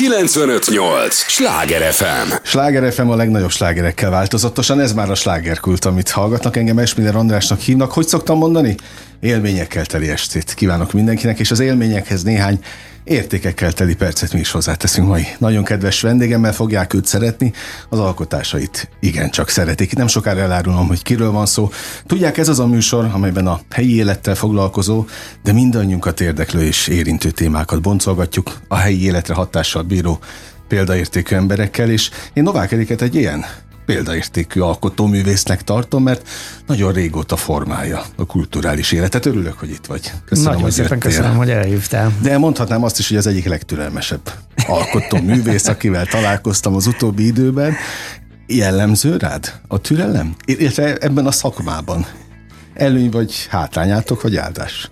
958! Sláger FM! Sláger FM a legnagyobb slágerekkel változatosan, ez már a slágerkult, amit hallgatnak. Engem Esmiller Andrásnak hívnak. Hogy szoktam mondani? Élményekkel teli estét kívánok mindenkinek, és az élményekhez néhány értékekkel teli percet mi is hozzáteszünk mai. Nagyon kedves vendégemmel fogják őt szeretni, az alkotásait igencsak szeretik. Nem sokára elárulom, hogy kiről van szó. Tudják, ez az a műsor, amelyben a helyi élettel foglalkozó, de mindannyiunkat érdeklő és érintő témákat boncolgatjuk, a helyi életre hatással bíró példaértékű emberekkel, és én Novák Eriket egy ilyen példaértékű alkotóművésznek tartom, mert nagyon régóta formálja a kulturális életet. Örülök, hogy itt vagy. Köszönöm, Nagyon hogy szépen jöttél. köszönöm, hogy elhívtál. De mondhatnám azt is, hogy az egyik legtürelmesebb alkotóművész, akivel találkoztam az utóbbi időben. Jellemző rád a türelem? Illetve ebben a szakmában. Előny vagy hátrányátok, vagy áldás?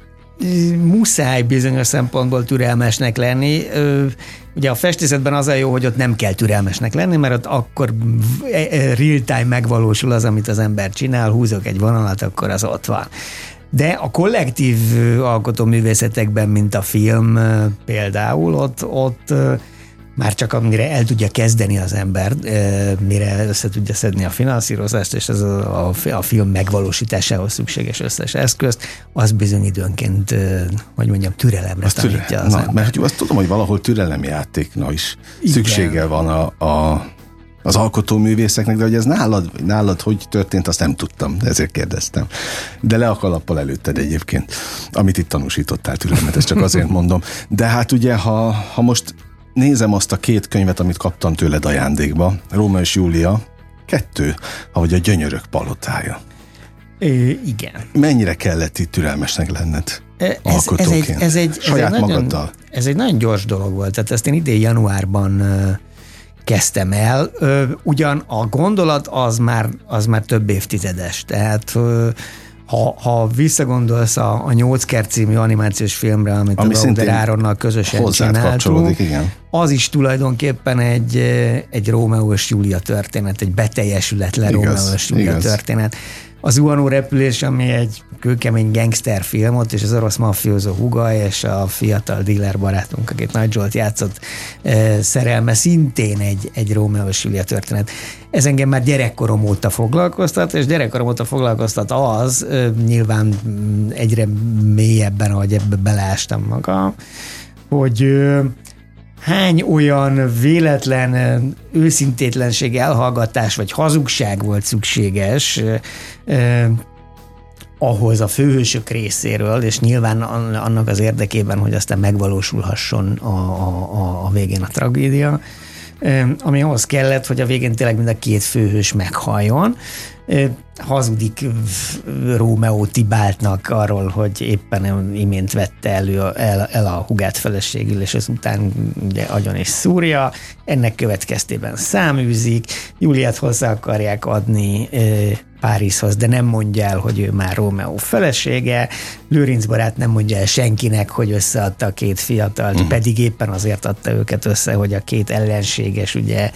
Muszáj bizonyos szempontból türelmesnek lenni. Ugye a festészetben az a jó, hogy ott nem kell türelmesnek lenni, mert ott akkor e, e, real-time megvalósul az, amit az ember csinál, húzok egy vonalat, akkor az ott van. De a kollektív alkotóművészetekben, mint a film például, ott, ott már csak amire el tudja kezdeni az ember, mire össze tudja szedni a finanszírozást, és ez a, a, film megvalósításához szükséges összes eszközt, az bizony időnként, hogy mondjam, türelemre azt tanítja türe, az na, ember. Mert azt tudom, hogy valahol türelemjátékna is Igen. szüksége van a, a az alkotóművészeknek, de hogy ez nálad, nálad hogy történt, azt nem tudtam, ezért kérdeztem. De le a kalappal előtted egyébként, amit itt tanúsítottál türelmet, ezt csak azért mondom. De hát ugye, ha, ha most nézem azt a két könyvet, amit kaptam tőled ajándékba, Róma és Júlia, kettő, ahogy a gyönyörök palotája. É, igen. Mennyire kellett itt türelmesnek lenned? Ez, ez egy, ez egy, Saját ez egy magaddal? Nagyon, ez egy nagyon gyors dolog volt. Tehát ezt én idén januárban kezdtem el. Ugyan a gondolat az már, az már több évtizedes. Tehát ha, ha visszagondolsz a, a Nyolckert című animációs filmre, amit Ami a Lauder Áronnal közösen csináltunk, igen. az is tulajdonképpen egy, egy Rómeó és Júlia történet, egy beteljesületlen Rómeó és Júlia igaz. történet. Az Uanó repülés, ami egy kőkemény gangster filmot, és az orosz mafiózó Huga és a fiatal dealer barátunk, akit Nagy Zsolt játszott, szerelme szintén egy, egy Rómeó és Júlia történet. Ez engem már gyerekkorom óta foglalkoztat, és gyerekkorom óta foglalkoztat az, nyilván egyre mélyebben, ahogy ebbe beleástam magam, hogy hány olyan véletlen őszintétlenség, elhallgatás vagy hazugság volt szükséges ahhoz a főhősök részéről, és nyilván annak az érdekében, hogy aztán megvalósulhasson a, a, a végén a tragédia, ami ahhoz kellett, hogy a végén tényleg mind a két főhős meghalljon. Hazudik Rómeó Tibáltnak arról, hogy éppen imént vette elő el, el a hugát feleségül, és ezután ugye agyon és szúrja. Ennek következtében száműzik, Júliát hozzá akarják adni Párizshoz, de nem mondja el, hogy ő már Rómeó felesége. Lőrinc barát nem mondja el senkinek, hogy összeadta a két fiatalt, uh-huh. pedig éppen azért adta őket össze, hogy a két ellenséges, ugye,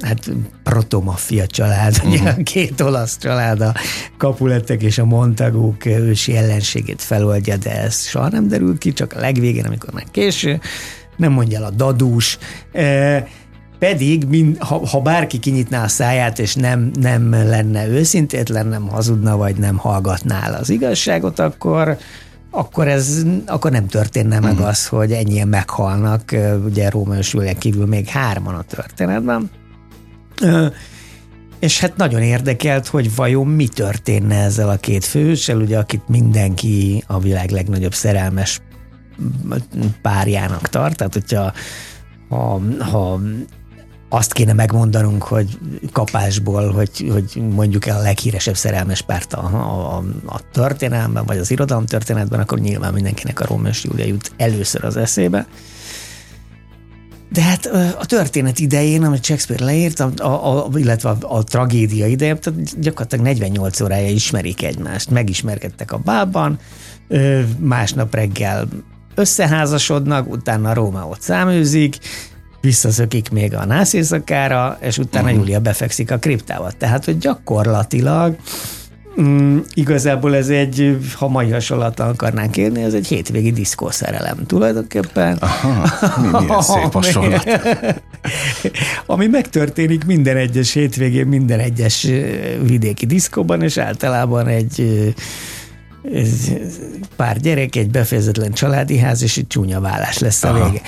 hát protomafia család, uh-huh. ugye, a két olasz család, a Kapulettek és a Montagók ősi ellenségét feloldja, de ez soha nem derül ki, csak a legvégén, amikor már késő, nem mondja el a dadús, pedig, mind, ha, ha bárki kinyitná a száját, és nem, nem lenne őszintétlen, nem hazudna, vagy nem hallgatná az igazságot, akkor, akkor ez akkor nem történne meg uh-huh. az, hogy ennyien meghalnak, ugye Róma és Júlia kívül még hárman a történetben. És hát nagyon érdekelt, hogy vajon mi történne ezzel a két főssel, ugye akit mindenki a világ legnagyobb szerelmes párjának tart, tehát hogyha ha, ha azt kéne megmondanunk, hogy kapásból, hogy, hogy mondjuk el a leghíresebb szerelmes párt a, a, a történelemben, vagy az irodalom történetben, akkor nyilván mindenkinek a Rómeó és Júlia jut először az eszébe. De hát a történet idején, amit Shakespeare leírt, a, a, a, illetve a, a tragédia idején, tehát gyakorlatilag 48 órája ismerik egymást, megismerkedtek a bában, másnap reggel összeházasodnak, utána Rómeót száműzik, visszaszökik még a nász éjszakára, és utána uh-huh. Júlia befekszik a kriptába. Tehát, hogy gyakorlatilag Mm, igazából ez egy, ha mai hasonlattal akarnánk érni, ez egy hétvégi diszkószerelem tulajdonképpen. Aha, mi, milyen szép hasonlat. ami megtörténik minden egyes hétvégén, minden egyes vidéki diszkóban, és általában egy pár gyerek, egy befejezetlen családi ház, és egy csúnya vállás lesz a vége.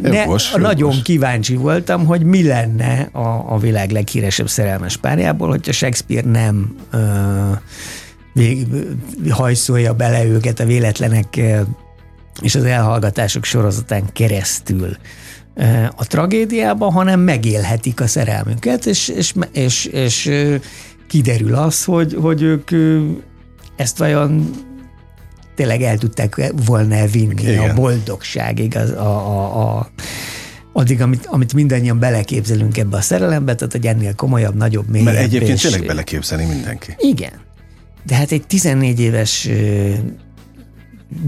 Ne, jogos, nagyon jogos. kíváncsi voltam, hogy mi lenne a, a világ leghíresebb szerelmes párjából, hogyha Shakespeare nem ö, vég, hajszolja bele őket a véletlenek és az elhallgatások sorozatán keresztül a tragédiába, hanem megélhetik a szerelmüket, és, és, és, és kiderül az, hogy, hogy ők ezt vajon tényleg el tudták volna vinni Igen. a boldogságig, az, a, a, a, addig, amit, amit mindannyian beleképzelünk ebbe a szerelembe, tehát hogy ennél komolyabb, nagyobb, mélyebb. Mert egyébként és, tényleg beleképzelni mindenki. Igen. De hát egy 14 éves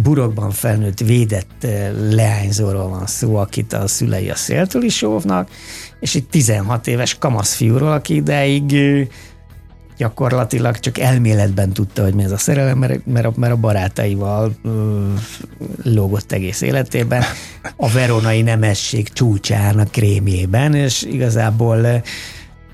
burokban felnőtt, védett leányzóról van szó, akit a szülei a széltől is óvnak, és egy 16 éves kamaszfiúról, aki ideig gyakorlatilag csak elméletben tudta, hogy mi ez a szerelem, mert, mert, a, mert a barátaival ö, lógott egész életében, a veronai nemesség csúcsán, a krémjében, és igazából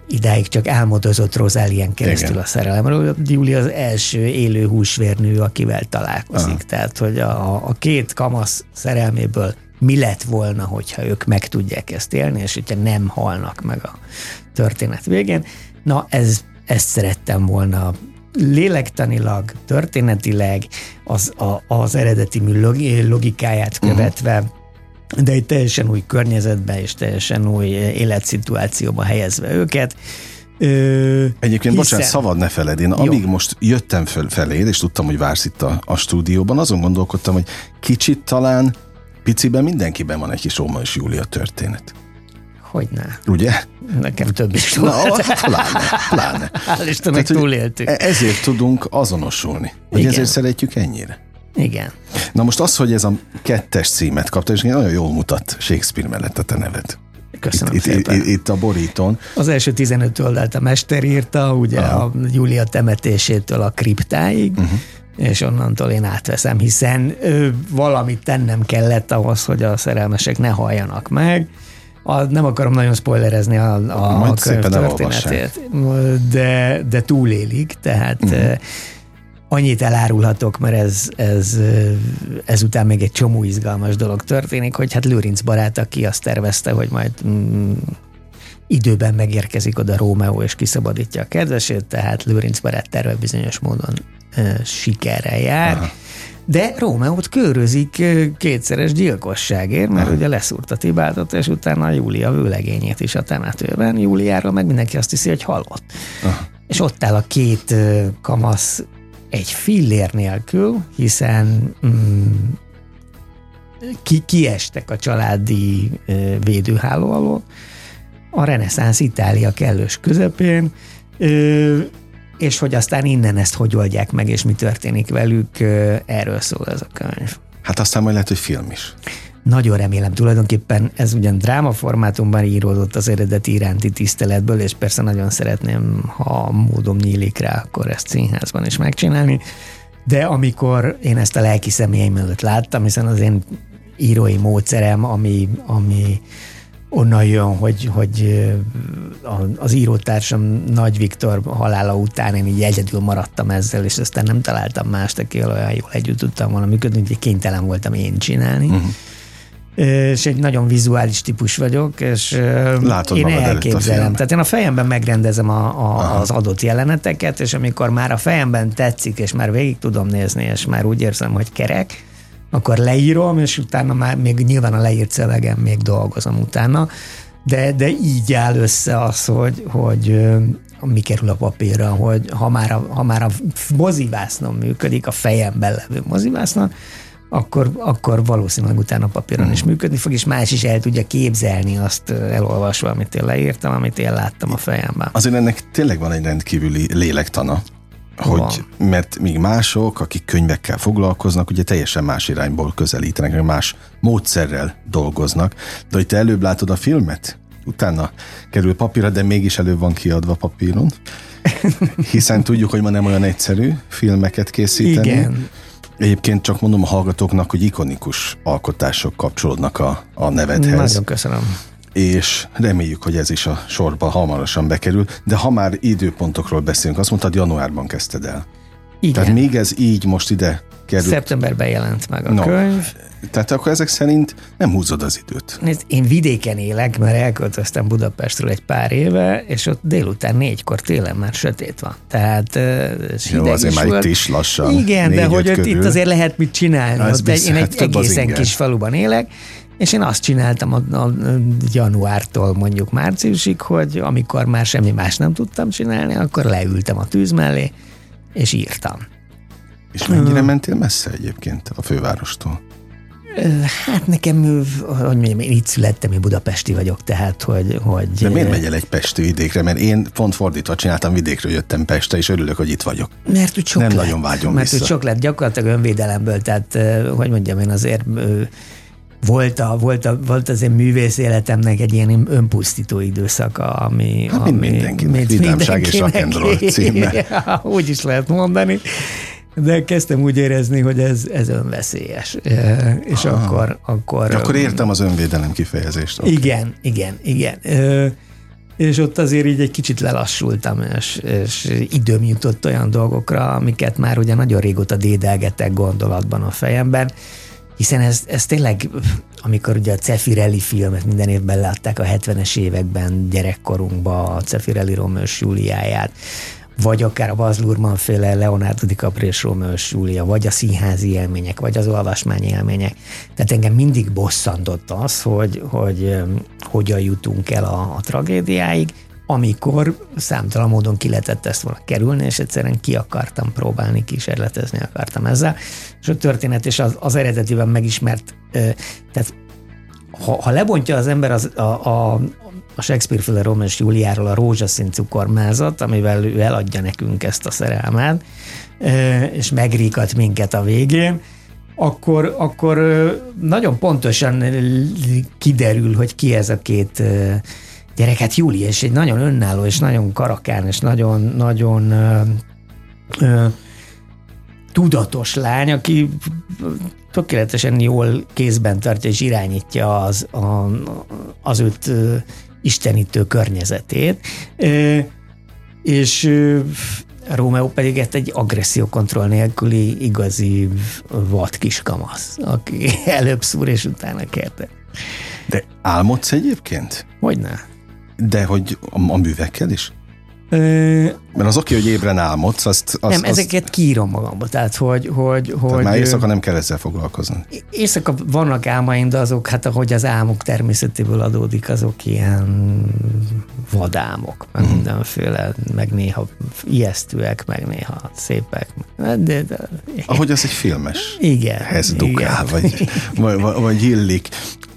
idáig csak álmodozott Rozálien keresztül Igen. a szerelemről. Júli az első élő húsvérnő, akivel találkozik. Aha. Tehát, hogy a, a két kamasz szerelméből mi lett volna, hogyha ők meg tudják ezt élni, és hogyha nem halnak meg a történet végén. Na, ez ezt szerettem volna lélektanilag, történetileg, az, a, az eredeti logikáját mhm. követve, uh-huh. de egy teljesen új környezetbe és teljesen új életszituációba helyezve őket. Ö, Egyébként, hiszen... bocsánat, szabad ne feled, én amíg most jöttem fel, feléd, és tudtam, hogy vársz itt a, a stúdióban, azon gondolkodtam, hogy kicsit talán piciben mindenkiben van egy kis Róma és Júlia történet. Hogyne. Ugye? Nekem több is Na, hát pláne, pláne. Hál' Istennek túléltük. E- ezért tudunk azonosulni. Hogy ezért szeretjük ennyire. Igen. Na most az, hogy ez a kettes címet kapta, és nagyon jól mutat Shakespeare mellett a te neved. Köszönöm itt, szépen. Itt, itt a borítón. Az első 15 oldalt a mester írta, ugye Aha. a Júlia temetésétől a kriptáig, uh-huh és onnantól én átveszem, hiszen ö, valamit tennem kellett ahhoz, hogy a szerelmesek ne halljanak meg, a, nem akarom nagyon spoilerezni a, a, a könyv történetét, de, de túlélik, tehát uh-huh. annyit elárulhatok, mert ez, ez, ezután még egy csomó izgalmas dolog történik, hogy hát Lőrinc barát, aki azt tervezte, hogy majd mm, időben megérkezik oda Rómeó, és kiszabadítja a kedvesét, tehát Lőrinc barát terve bizonyos módon e, sikerrel jár. Aha de Rómeót körözik kétszeres gyilkosságért, mert ugye leszúrta Tibátot, és utána a Júlia vőlegényét is a temetőben. Júliáról meg mindenki azt hiszi, hogy halott. Aha. És ott áll a két kamasz egy fillér nélkül, hiszen mm, ki, kiestek a családi védőháló alól, a reneszánsz Itália kellős közepén, és hogy aztán innen ezt hogy oldják meg, és mi történik velük, erről szól ez a könyv. Hát aztán majd lehet, hogy film is. Nagyon remélem, tulajdonképpen ez ugyan drámaformátumban íródott az eredeti iránti tiszteletből, és persze nagyon szeretném, ha módom nyílik rá, akkor ezt színházban is megcsinálni. De amikor én ezt a lelki személyeim előtt láttam, hiszen az én írói módszerem, ami, ami onnan jön, hogy, hogy az írótársam Nagy Viktor halála után én így egyedül maradtam ezzel, és aztán nem találtam mást, aki olyan jól együtt tudtam volna működni, hogy kénytelen voltam én csinálni. Uh-huh. És egy nagyon vizuális típus vagyok, és Látod én elképzelem. Tehát én a fejemben megrendezem a, a, az adott jeleneteket, és amikor már a fejemben tetszik, és már végig tudom nézni, és már úgy érzem, hogy kerek, akkor leírom, és utána már még nyilván a leírt szövegem még dolgozom utána, de, de így áll össze az, hogy, hogy mi kerül a papírra, hogy ha már a, ha már a mozivásznom működik, a fejemben levő mozivásznom, akkor, akkor valószínűleg utána a papíron mm. is működni fog, és más is el tudja képzelni azt elolvasva, amit én leírtam, amit én láttam a fejemben. Azért ennek tényleg van egy rendkívüli lélektana, hogy, mert míg mások, akik könyvekkel foglalkoznak, ugye teljesen más irányból közelítenek, más módszerrel dolgoznak. De hogy te előbb látod a filmet, utána kerül papírra, de mégis előbb van kiadva papíron, hiszen tudjuk, hogy ma nem olyan egyszerű filmeket készíteni. Igen. Egyébként csak mondom a hallgatóknak, hogy ikonikus alkotások kapcsolódnak a, a nevedhez. Nagyon köszönöm. És reméljük, hogy ez is a sorba hamarosan bekerül. De ha már időpontokról beszélünk, azt mondtad, januárban kezdted el. Igen. Tehát még ez így most ide került. Szeptemberben jelent meg a No. könyv. Tehát akkor ezek szerint nem húzod az időt. Nézd, én vidéken élek, mert elköltöztem Budapestről egy pár éve, és ott délután négykor télen már sötét van. Tehát és Jó, azért már itt is lassan. Igen, de négy-öt hogy ott körül. itt azért lehet mit csinálni. Az Ott egy, én biztos, egy hát egészen kis faluban élek, és én azt csináltam a, a, januártól mondjuk márciusig, hogy amikor már semmi más nem tudtam csinálni, akkor leültem a tűz mellé, és írtam. És mennyire mentél messze egyébként a fővárostól? Hát nekem, hogy mondjam, én itt születtem, én budapesti vagyok, tehát hogy... hogy De miért megy el egy pesti vidékre? Mert én pont fordítva csináltam vidékről, jöttem Pestre, és örülök, hogy itt vagyok. Mert úgy sok Nem lett, nagyon vágyom Mert vissza. úgy sok lett gyakorlatilag önvédelemből, tehát hogy mondjam én azért volt, a, volt, a, volt az én művész életemnek egy ilyen önpusztító időszaka, ami... Hát, mint ami mindenkinek. Vidámság és rock'n'roll címmel. Ja, úgy is lehet mondani. De kezdtem úgy érezni, hogy ez, ez önveszélyes. És Ah. akkor, akkor... Akkor értem az önvédelem kifejezést. Igen, igen, igen. Ö, és ott azért így egy kicsit lelassultam, és, és időm jutott olyan dolgokra, amiket már ugye nagyon régóta dédelgetek gondolatban a fejemben, hiszen ez, ez tényleg, amikor ugye a Cefirelli filmet minden évben leadták a 70-es években gyerekkorunkba, a Cefirelli Romeo és Júliáját, vagy akár a Baz Luhrmann féle Leonardo DiCaprio és Romeo Júlia, vagy a színházi élmények, vagy az olvasmányi élmények. Tehát engem mindig bosszantott az, hogy, hogy öm, hogyan jutunk el a, a tragédiáig, amikor számtalan módon ki lehetett ezt volna kerülni, és egyszerűen ki akartam próbálni, kísérletezni akartam ezzel. És a történet és az, az eredetiben megismert, tehát ha, ha lebontja az ember az, a, a, a Shakespeare-féle Rómeó és Júliáról a rózsaszín cukormázat, amivel ő eladja nekünk ezt a szerelmet, és megríkat minket a végén, akkor, akkor nagyon pontosan kiderül, hogy ki ez a két ö, gyerek. Hát Júlia, és egy nagyon önálló, és nagyon karakán, és nagyon, nagyon ö, ö, tudatos lány, aki tökéletesen jól kézben tartja és irányítja az, a, az őt ö, istenítő környezetét. Ö, és ö, Rómeó pedig ezt egy agressziókontroll nélküli igazi vad kis kamasz, aki előbb szúr és utána kérte. De álmodsz egyébként? Hogyne? De hogy a, a művekkel is? Mert az oké, hogy ébren álmodsz, azt... azt nem, ezeket kiírom magamba, tehát hogy... hogy, Tehát hogy már éjszaka nem kell ezzel foglalkozni. Éjszaka vannak álmaim, de azok, hát ahogy az álmok természetéből adódik, azok ilyen vadálmok, meg Mhm. mindenféle, meg néha ijesztőek, meg néha szépek. De, de, de, Ahogy az egy filmes igen. hez dugál, igen. vagy, vagy, vagy illik.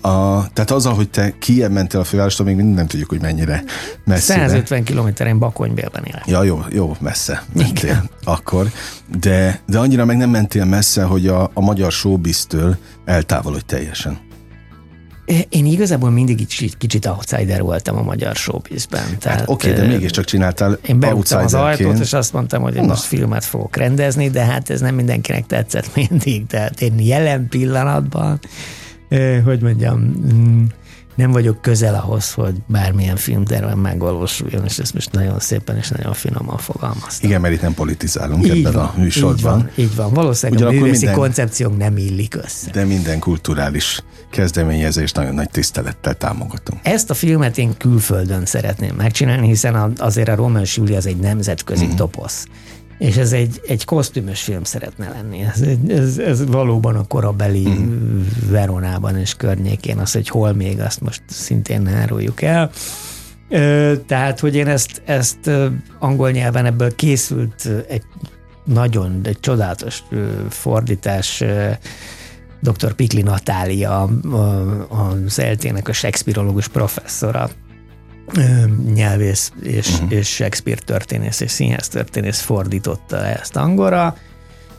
A, tehát az, hogy te Kiev mentél a fővárostól, még mindig nem tudjuk, hogy mennyire messzire. 150 kilométeren Bakonybélben élek. Ja, jó, jó, messze mentél Igen. akkor, de, de annyira meg nem mentél messze, hogy a, a magyar showbiztől eltávolodj teljesen. Én igazából mindig kicsit, kicsit outsider voltam a magyar showbizben. Tehát, Hát oké, de ö, mégiscsak csináltál Én beúttam az ajtót, és azt mondtam, hogy én most filmet fogok rendezni, de hát ez nem mindenkinek tetszett mindig. Tehát én jelen pillanatban, hogy mondjam, mm, nem vagyok közel ahhoz, hogy bármilyen filmterven megvalósuljon, és ezt most nagyon szépen és nagyon finoman fogalmaztam. Igen, mert itt nem politizálunk Így ebben van, a műsorban. Így van, így van. Valószínűleg Ugyanakkor a művészi minden- koncepciónk nem illik össze. De minden kulturális kezdeményezést nagyon nagy tisztelettel támogatunk. Ezt a filmet én külföldön szeretném megcsinálni, hiszen azért a Romeo és Júlia az egy nemzetközi mm. toposz. És ez egy, egy kosztümös film szeretne lenni. Ez, ez, ez valóban a korabeli mm. Veronában és környékén, az, hogy hol még, azt most szintén ne áruljuk el. Ö, Tehát, hogy én ezt, ezt angol nyelven ebből készült egy nagyon, egy csodálatos fordítás, dr. Pikli Natália, az eltének a Shakespeareológus professzora, nyelvész és, uh-huh. és Shakespeare történész és színház történész fordította ezt angolra,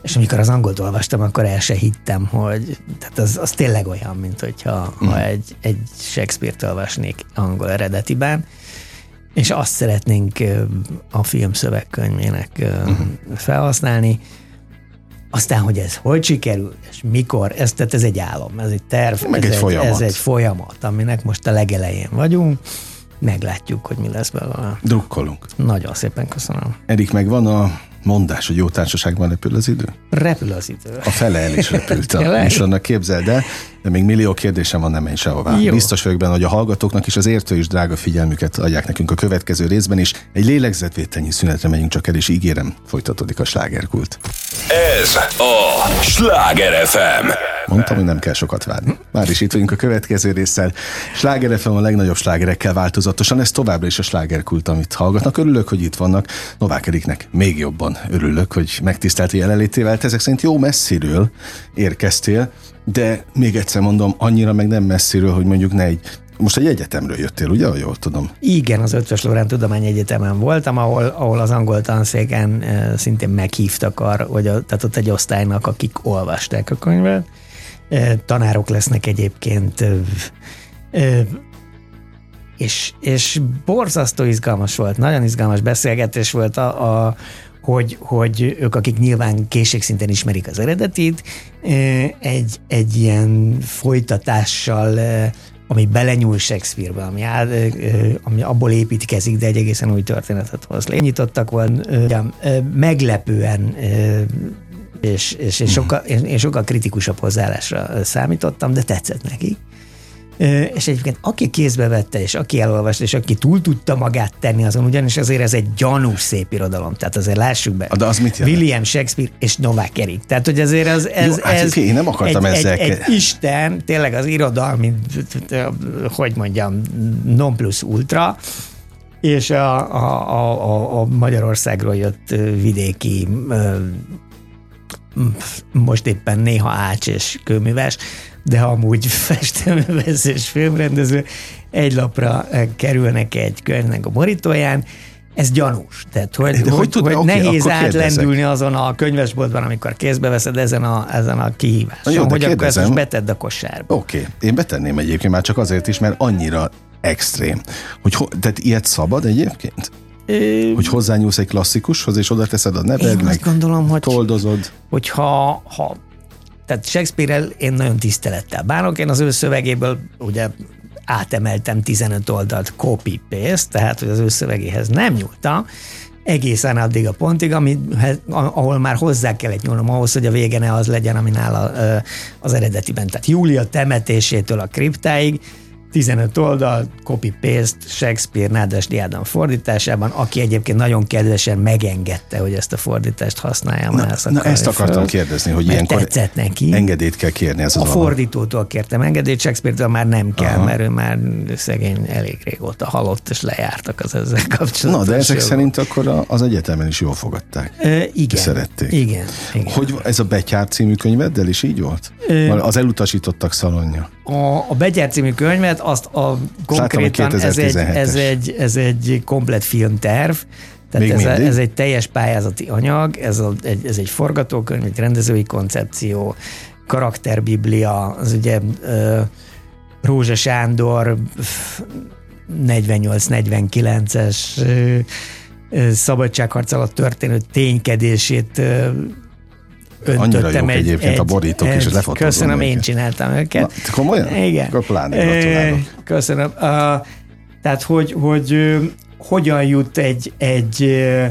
és amikor az angolt olvastam, akkor el se hittem, hogy tehát az, az tényleg olyan, mint hogyha uh-huh. ha egy, egy Shakespeare-t olvasnék angol eredetiben. és azt szeretnénk a film szövegkönyvének uh-huh. felhasználni. Aztán, hogy ez hogy sikerül, és mikor, ez, tehát ez egy álom, ez egy terv, Meg ez, egy egy, folyamat. ez egy folyamat, aminek most a legelején vagyunk. Meglátjuk, hogy mi lesz belőle. Drukkolunk. Nagyon szépen köszönöm. Erik, megvan a mondás, hogy jó társaságban repül az idő? Repül az idő. A fele el is repült a műsornak, képzeld el, de még millió kérdésem van, nem menj sehová. Jó. Biztos vagyok benne, hogy a hallgatóknak is az értő is drága figyelmüket adják nekünk a következő részben is. Egy lélegzetvételnyi szünetre megyünk csak el, és ígérem, folytatódik a slágerkult. Ez a Sláger FM. Mondtam, hogy nem kell sokat várni. Már is itt vagyunk a következő résszel. Sláger FM a legnagyobb slágerekkel változatosan, ez továbbra is a slágerkult, amit hallgatnak. Örülök, hogy itt vannak. Novák Eriknek még jobban örülök, hogy megtisztelti jelenlétével. Te ezek szerint jó messziről érkeztél, de még egyszer mondom, annyira meg nem messziről, hogy mondjuk ne egy most egy egyetemről jöttél, ugye, jól tudom? Igen, az Ötvös Lorán Tudományegyetemen voltam, ahol, ahol az angol tanszéken e, szintén meghívtak arra, hogy a, tehát ott egy osztálynak, akik olvasták a könyvet. Tanárok lesznek egyébként, és, és borzasztó izgalmas volt, nagyon izgalmas beszélgetés volt a, a hogy, hogy ők, akik nyilván készségszinten ismerik az eredetit, egy, egy ilyen folytatással ami belenyúl Shakespeare-be, ami, áll, ami abból építkezik, de egy egészen új történetet hoz. Nyitottak volna, meglepően és, és, és, sokkal, és sokkal kritikusabb hozzáállásra számítottam, de tetszett nekik. És egyébként aki kézbe vette, és aki elolvasta, és aki túl tudta magát tenni azon, ugyanis azért ez egy gyanús szép irodalom, tehát azért lássuk be. De az mit jelent? William Shakespeare és Novák Erik. Tehát, hogy azért ez, ez, Jó, hát ez én nem akartam egy, ezzel egy, egy Isten, tényleg az irodalmi, hogy mondjam, non plus ultra, és a, a, a, a Magyarországról jött vidéki most éppen néha ács és kőműves, de amúgy festőművész és filmrendező egy lapra kerülnek egy könyvnek a borítóján, ez gyanús. Tehát, hogy, De hogy tud- hogy oké, nehéz átlendülni azon a könyvesboltban, amikor kézbe veszed ezen a, ezen a kihíváson, jó, hogy akkor ezt most betedd a kosárba. Oké, okay. én betenném egyébként már csak azért is, mert annyira extrém. Hogy ho- tehát ilyet szabad egyébként? Ö, Hogy hozzányúlsz egy klasszikushoz, és oda teszed a neved, meg azt gondolom, hogy toldozod. hogy ha, tehát Shakespeare-el én nagyon tisztelettel bánok, én az ő szövegéből ugye átemeltem 15 oldalt copy-paste, tehát hogy az ő szövegéhez nem nyúltam, egészen addig a pontig, amihez, ahol már hozzá kellett nyúlnom ahhoz, hogy a vége ne az legyen, ami nála az eredetiben. Tehát Júlia temetésétől a kriptáig 15 oldal, copy-paste, Shakespeare Nádas Diádon fordításában, aki egyébként nagyon kedvesen megengedte, hogy ezt a fordítást használjam. Na, na ezt akartam föl, kérdezni, hogy ilyenkor tetszett neki. engedélyt kell kérni ez az A alap. fordítótól kértem engedélyt, Shakespeare-től már nem kell, Aha. Mert ő már szegény elég régóta halott, és lejártak az ezzel kapcsolatos Na, de ezek jogok. szerint akkor az egyetemen is jól fogadták. Ö, igen. Szerették. Igen. igen. Hogy ez a Betyár című könyveddel is így volt? Ö- Az elutasítottak szalonja. A, a Begyár című könyvet, azt a konkrétan hogy ez egy, 2017-es. ez, egy, ez egy komplet filmterv, tehát Még ez, a, ez egy teljes pályázati anyag, ez, a, egy, ez egy forgatókönyv, egy rendezői koncepció, karakterbiblia, az ugye ö, Rózsa Sándor pff, 48-49-es ö, ö, szabadságharc alatt történő ténykedését Annyira jók egyébként a borítók, és lefotózom Köszönöm, én csináltam őket. Na, komolyan? Igen. Akkor pláne Köszönöm. Uh, tehát, hogy, hogy ö, hogyan jut egy, egy ö,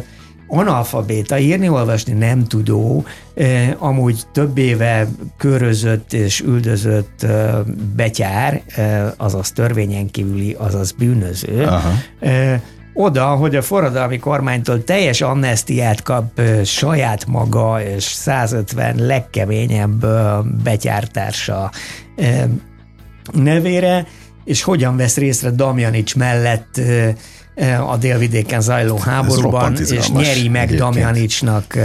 analfabéta, írni, olvasni nem tudó, ö, amúgy több éve körözött és üldözött ö, betyár, ö, azaz törvényen kívüli, azaz bűnöző, Aha. Oda, hogy a forradalmi kormánytól teljes amnestiát kap saját maga és 150 legkeményebb betyártársa nevére, és hogyan vesz részre Damjanics mellett a délvidéken zajló háborúban, és nyeri meg egyébként. Damjanicsnak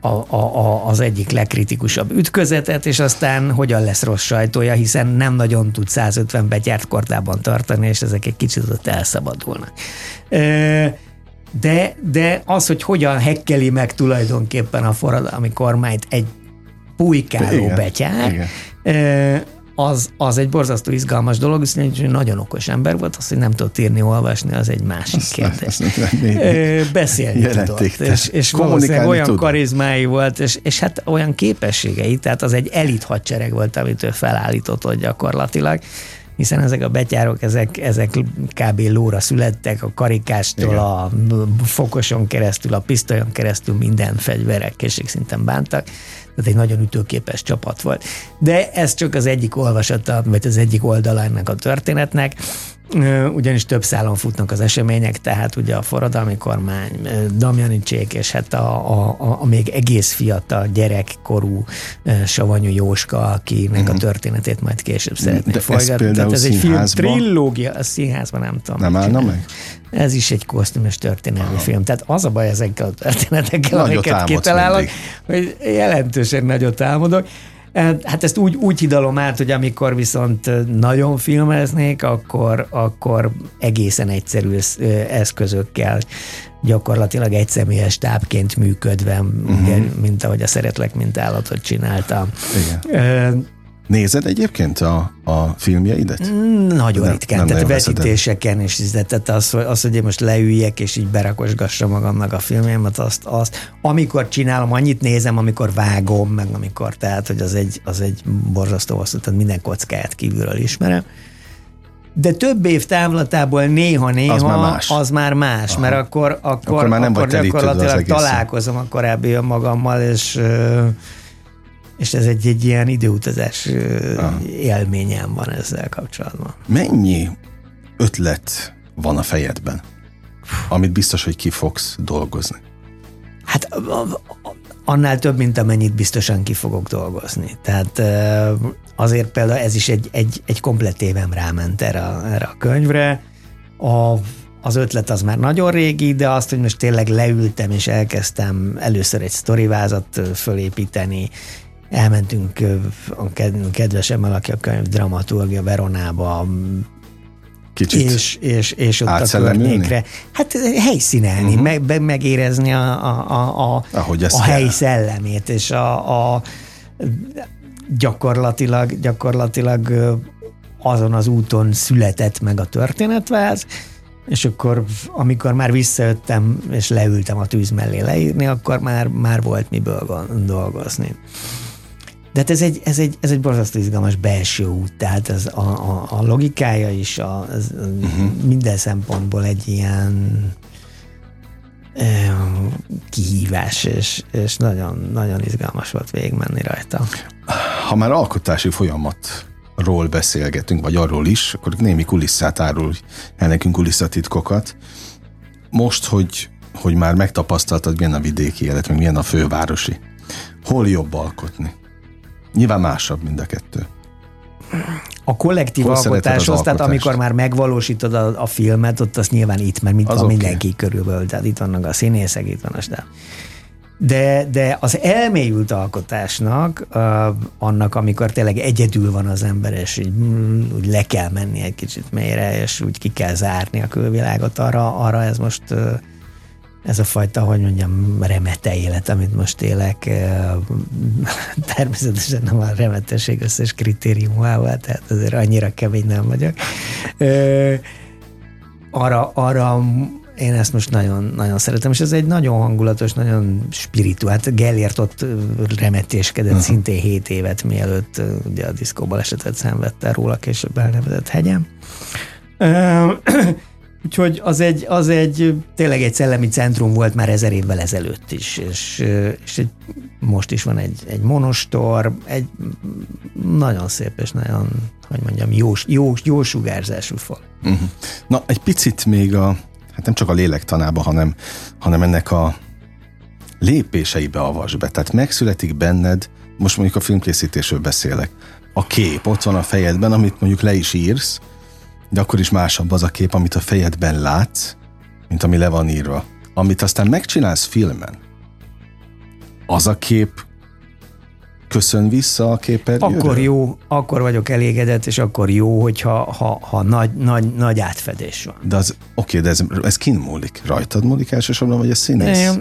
a, a, a, az egyik legkritikusabb ütközetet, és aztán hogyan lesz rossz sajtója, hiszen nem nagyon tud 150 betyárt kordában tartani, és ezek egy kicsit ott elszabadulnak. De, de az, hogy hogyan hekkeli meg tulajdonképpen a forradalmi kormányt egy pulykáló betyár, igen. Az, az egy borzasztó izgalmas dolog, viszont egy nagyon okos ember volt, az, hogy nem tudott írni, olvasni, az egy másik azt kérdés. Azt Beszélni tudott, és, és valószínűleg olyan tudom. karizmái volt, és, és hát olyan képességei, tehát az egy elit hadsereg volt, amit ő felállított gyakorlatilag hiszen ezek a betyárok, ezek, ezek kb. lóra születtek, a karikástól, Igen. a fokoson keresztül, a pisztolyon keresztül minden fegyverek készségszinten bántak. Tehát egy nagyon ütőképes csapat volt. De ez csak az egyik olvasata, vagy az egyik oldala ennek a történetnek ugyanis több szálon futnak az események, tehát ugye a forradalmi kormány, Damjanicsék, és hát a, a, a, a még egész fiatal gyerekkorú Savanyú Jóska, akinek uh-huh. a mhm. történetét majd később szeretnék folytatni. Tehát ez egy film trilógia, a színházban nem tudom. Nem állna meg? Ez is egy kosztümös történelmi Aha. film. Tehát az a baj ezekkel a történetekkel, nagyot amiket kitalálok, hogy jelentősen nagyot álmodok. Hát ezt úgy, úgy hidalom át, hogy amikor viszont nagyon filmeznék, akkor, akkor egészen egyszerű eszközökkel gyakorlatilag egy személyes tápként működve, uh-huh. ugye, mint ahogy a Szeretlek, mint állatot csináltam. Igen. Nézed egyébként a, a filmjeidet? Mm, nagyon nem, ritkán, nem tehát vetítéseken is, tehát az, az, hogy én most leüljek és így berakosgassam magamnak a filmjeimet, azt, azt, amikor csinálom, annyit nézem, amikor vágom, meg amikor, tehát, hogy az egy, az egy borzasztó hosszú, tehát minden kockáját kívülről ismerem. De több év távlatából néha-néha az már más, az már más mert akkor, akkor, akkor, már nem akkor gyakorlatilag találkozom a korábbi magammal, és és ez egy, egy ilyen időutazás ah. élményem van ezzel kapcsolatban. Mennyi ötlet van a fejedben, amit biztos, hogy ki fogsz dolgozni? Hát annál több, mint amennyit biztosan ki fogok dolgozni. Tehát azért például ez is egy, egy, egy komplet évem ráment erre, erre a könyvre. A, az ötlet az már nagyon régi, de azt, hogy most tényleg leültem és elkezdtem először egy sztorivázat fölépíteni, elmentünk a kedvesemmel, aki a könyv dramaturgia Veronába, Kicsit és, és, és ott a környékre. Hát helyszínelni, uh-huh. meg, megérezni a, a, a, a, Ahogy a hely szellemét, és a, a gyakorlatilag, gyakorlatilag azon az úton született meg a történetváz, és akkor, amikor már visszajöttem, és leültem a tűz mellé leírni, akkor már, már volt miből dolgozni. De hát ez egy, ez egy, ez egy borzasztó izgalmas belső út, tehát ez a, a, a logikája is a, az, uh-huh. minden szempontból egy ilyen kihívás, és, és nagyon, nagyon izgalmas volt végigmenni rajta. Ha már alkotási folyamatról beszélgetünk, vagy arról is, akkor némi kulisszát árul el nekünk kulisszatitkokat. Most, hogy, hogy már megtapasztaltad, milyen a vidéki élet, meg milyen a fővárosi, hol jobb alkotni? Nyilván másabb mind a kettő. A kollektív Hol alkotáshoz, tehát amikor már megvalósítod a, a filmet, ott az nyilván itt, mert mit van okay. mindenki körülbelül, tehát itt vannak a színészek, itt van a stáb. De, de az elmélyült alkotásnak, uh, annak, amikor tényleg egyedül van az ember, és így mm, úgy le kell menni egy kicsit mélyre, és úgy ki kell zárni a külvilágot, arra, arra ez most uh, ez a fajta, hogy mondjam, remete élet, amit most élek, természetesen nem a remetesség összes kritériumával, tehát azért annyira kemény nem vagyok. Arra, arra én ezt most nagyon, nagyon szeretem, és ez egy nagyon hangulatos, nagyon spirituál. Hát Gellért ott remetéskedett uh-huh. szintén 7 évet, mielőtt ugye a diszkóbal esetet szenvedte róla később elnevezett hegyem. Úgyhogy az egy, az egy tényleg egy szellemi centrum volt már ezer évvel ezelőtt is, és, és egy, most is van egy, egy monostor, egy nagyon szép és nagyon, hogy mondjam, jó, jó, jó sugárzású fal. Uh-huh. Na, egy picit még a, hát nem csak a lélektanába, hanem, hanem ennek a lépéseibe avas be. Tehát megszületik benned, most mondjuk a filmkészítésről beszélek, a kép ott van a fejedben, amit mondjuk le is írsz, de akkor is másabb az a kép, amit a fejedben látsz, mint ami le van írva. Amit aztán megcsinálsz filmen, az a kép köszön vissza a képernyőre? Akkor jó, akkor vagyok elégedett, és akkor jó, hogyha ha, ha nagy, nagy, nagy átfedés van. De az, oké, de ez, ez kin múlik? Rajtad múlik elsősorban, vagy a színész?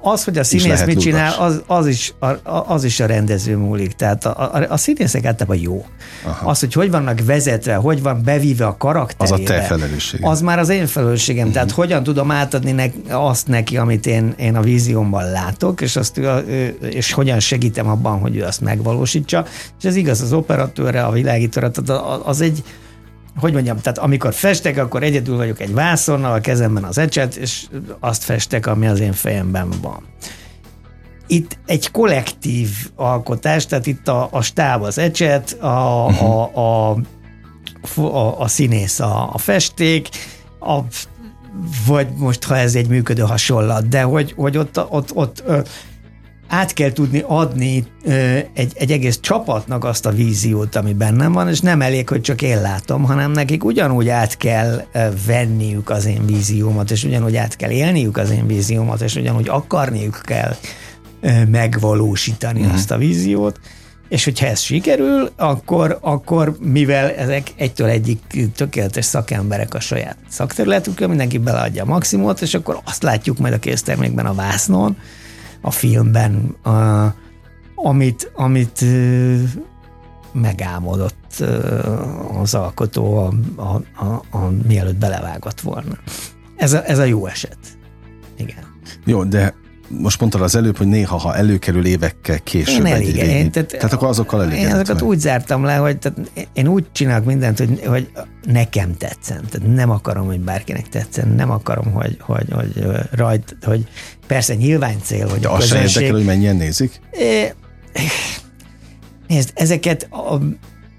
Az, hogy a színész mit csinál, az, az, is, az is a rendező múlik. Tehát a, a, a színészek általában jó. Aha. Az, hogy hogy vannak vezetve, hogy van bevíve a karakter. Az a te felelősség. Az már az én felelősségem. Uh-huh. Tehát hogyan tudom átadni ne, azt neki, amit én, én a víziómban látok, és, azt, és hogyan segítem abban, hogy ő azt megvalósítsa. És ez igaz az operatőrre, a világítóra, tehát az egy hogy mondjam, tehát amikor festek, akkor egyedül vagyok egy vászonnal, a kezemben az ecset, és azt festek, ami az én fejemben van. Itt egy kollektív alkotás, tehát itt a, a stáb az ecset, a, uh-huh. a, a, a, a színész a, a festék, a, vagy most, ha ez egy működő hasonlat, de hogy, hogy ott, ott, ott, ott át kell tudni adni egy, egy egész csapatnak azt a víziót, ami bennem van, és nem elég, hogy csak én látom, hanem nekik ugyanúgy át kell venniük az én víziómat, és ugyanúgy át kell élniük az én víziómat, és ugyanúgy akarniuk kell megvalósítani uh-huh. azt a víziót, és hogyha ez sikerül, akkor, akkor mivel ezek egytől egyik tökéletes szakemberek a saját szakterületükön, mindenki beleadja a maximumot, és akkor azt látjuk majd a késztermékben a vásznon, a filmben, a, amit, amit megálmodott az alkotó a, a, a, a, mielőtt belevágott volna. Ez a, ez a jó eset. Igen. Jó, de most mondtad az előbb, hogy néha, ha előkerül évekkel később. Én elég, egy, én, tehát, tehát akkor azokkal elég. Én azokat úgy zártam le, hogy tehát én úgy csinálok mindent, hogy, hogy nekem tetszen. Tehát nem akarom, hogy bárkinek tetszen. Nem akarom, hogy, hogy, hogy rajt, hogy persze nyilván cél, hogy De a közönség... azt érdekel, hogy mennyien nézik? É, nézd, ezeket a,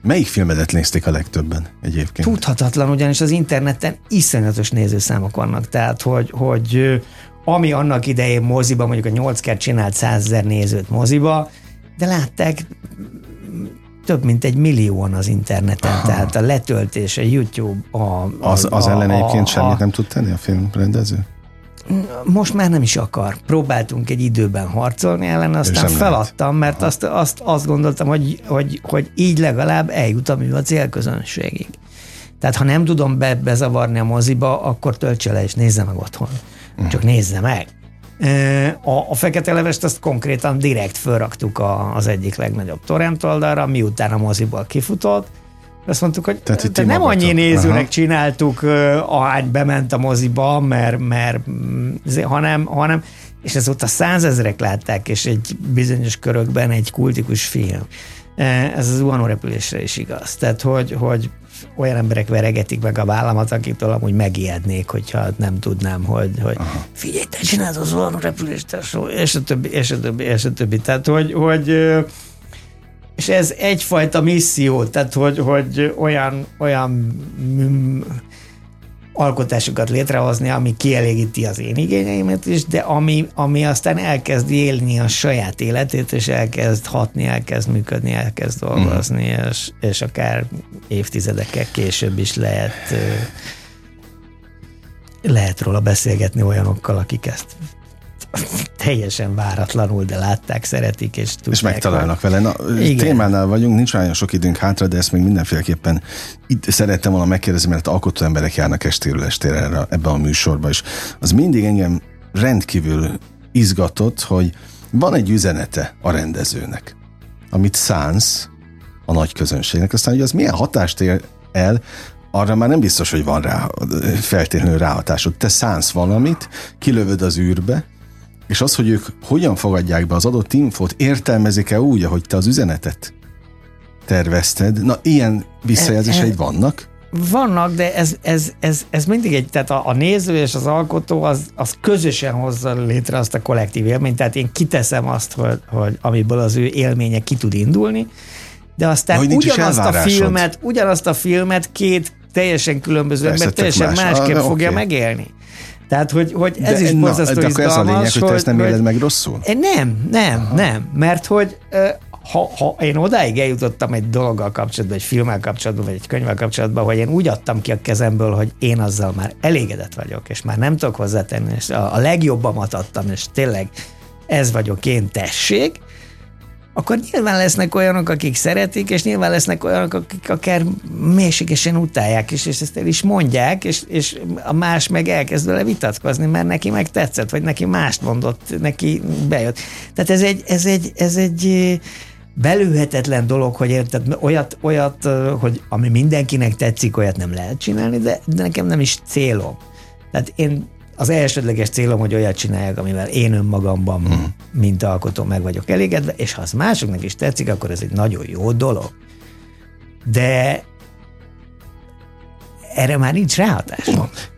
Melyik filmedet nézték a legtöbben egyébként? Tudhatatlan, ugyanis az interneten iszonyatos nézőszámok vannak, tehát hogy, hogy ami annak idején moziba, mondjuk a 8 kert csinált 100 ezer nézőt moziba, de látták több mint egy millióan az interneten, Aha. tehát a letöltés, a YouTube, a... a az, az a, ellen egyébként a, semmit nem tud tenni a filmrendező? Most már nem is akar. Próbáltunk egy időben harcolni ellen, aztán feladtam, mert azt, azt, azt gondoltam, hogy, hogy, hogy így legalább eljut a a célközönségig. Tehát ha nem tudom be, bezavarni a moziba, akkor töltse le és nézze meg otthon. Csak nézze meg. A, a Fekete Levest azt konkrétan direkt fölraktuk a, az egyik legnagyobb torrent oldalra, miután a moziból kifutott, azt mondtuk, hogy Tehát te nem annyi nézőnek Aha. csináltuk, ahány bement a moziba, mert, mert hanem, hanem és ezóta százezrek látták, és egy bizonyos körökben egy kultikus film. Ez az zuhanó repülésre is igaz. Tehát, hogy, hogy olyan emberek veregetik meg a vállamat, akitől amúgy megijednék, hogyha nem tudnám, hogy, hogy figyelj, te csinálod az olyan repülést, és a többi, és a többi, és a többi. Tehát, hogy, hogy és ez egyfajta misszió, tehát, hogy, hogy olyan, olyan alkotásokat létrehozni, ami kielégíti az én igényeimet is, de ami, ami aztán elkezd élni a saját életét, és elkezd hatni, elkezd működni, elkezd dolgozni, mm. és, és akár évtizedekkel később is lehet lehet róla beszélgetni olyanokkal, akik ezt teljesen váratlanul, de látták, szeretik, és tudják. És megtalálnak vele. Na, Igen. témánál vagyunk, nincs olyan sok időnk hátra, de ezt még mindenféleképpen itt szerettem volna megkérdezni, mert alkotó emberek járnak estéről estére erre, ebben a műsorban, és az mindig engem rendkívül izgatott, hogy van egy üzenete a rendezőnek, amit szánsz a nagy közönségnek, aztán hogy az milyen hatást ér el, arra már nem biztos, hogy van rá feltétlenül ráhatásod. Te szánsz valamit, kilövöd az űrbe, és az, hogy ők hogyan fogadják be az adott infót, értelmezik-e úgy, ahogy te az üzenetet tervezted? Na, ilyen visszajelzéseid e, e, vannak? Vannak, de ez, ez, ez, ez mindig egy, tehát a, a néző és az alkotó az, az közösen hozza létre azt a kollektív élményt, tehát én kiteszem azt, hogy, hogy amiből az ő élménye ki tud indulni, de aztán de, ugyanazt a filmet, ugyanazt a filmet két teljesen különböző ember teljesen más. másképp ah, fogja okay. megélni. Tehát, hogy, hogy ez de, is borzasztó na, de ez a lényeg, hogy te ezt nem éled meg rosszul? Nem, nem, Aha. nem. Mert hogy ha, ha én odáig eljutottam egy dologgal kapcsolatban, egy filmmel kapcsolatban, vagy egy könyvvel kapcsolatban, hogy én úgy adtam ki a kezemből, hogy én azzal már elégedett vagyok, és már nem tudok hozzátenni, és a, a legjobbamat adtam, és tényleg ez vagyok én, tessék, akkor nyilván lesznek olyanok, akik szeretik, és nyilván lesznek olyanok, akik akár mélységesen utálják, és, és ezt el is mondják, és, és a más meg elkezd vele vitatkozni, mert neki meg tetszett, vagy neki mást mondott, neki bejött. Tehát ez egy, ez egy, ez egy belőhetetlen dolog, hogy érted, olyat, olyat, hogy ami mindenkinek tetszik, olyat nem lehet csinálni, de, de nekem nem is célom. Tehát én az elsődleges célom, hogy olyat csináljak, amivel én önmagamban, mm. mint alkotó meg vagyok elégedve, és ha az másoknak is tetszik, akkor ez egy nagyon jó dolog. De erre már nincs ráhatás.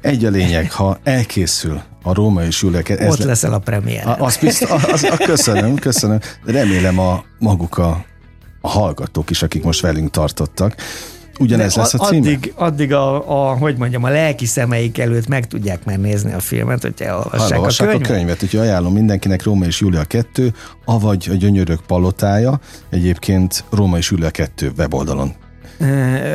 Egy a lényeg, ha elkészül a Róma és Júlia... Ott le... leszel a premier. Az, bizt, az, az, köszönöm, köszönöm. Remélem a maguk a, a hallgatók is, akik most velünk tartottak, Ugyanez lesz a címe? Addig, addig a, a, hogy mondjam, a lelki szemeik előtt meg tudják már nézni a filmet, hogy elolvassák, a könyvet. a könyvet. Úgyhogy ajánlom mindenkinek Róma és Júlia 2, avagy a Gyönyörök palotája, egyébként Róma és Júlia 2 weboldalon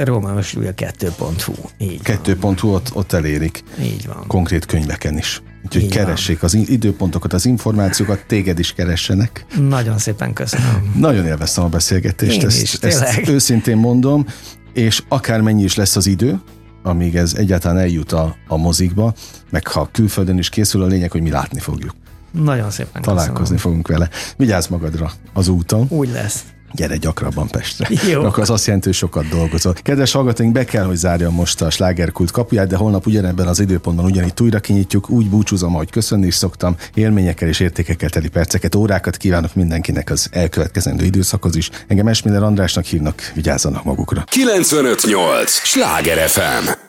Róma és Júlia 2.hu. Így 2.hu ott, ott elérik. Így van. Konkrét könyveken is. Úgyhogy Így keressék van. az időpontokat, az információkat, téged is keressenek. Nagyon szépen köszönöm. Nagyon élveztem a beszélgetést, Én ezt, is, ezt őszintén mondom és akármennyi is lesz az idő, amíg ez egyáltalán eljut a, a mozikba, meg ha külföldön is készül, a lényeg, hogy mi látni fogjuk. Nagyon szépen Találkozni köszönöm. fogunk vele. Vigyázz magadra az úton. Úgy lesz. Gyere gyakrabban Pestre. Jó. Akkor az azt jelenti, hogy sokat dolgozol. Kedves hallgatóink, be kell, hogy zárjam most a slágerkult kapuját, de holnap ugyanebben az időpontban ugyanitt újra kinyitjuk. Úgy búcsúzom, ahogy köszönni is szoktam. Élményekkel és értékekkel teli perceket, órákat kívánok mindenkinek az elkövetkezendő időszakhoz is. Engem Esmiller Andrásnak hívnak, vigyázzanak magukra. 958! Sláger FM!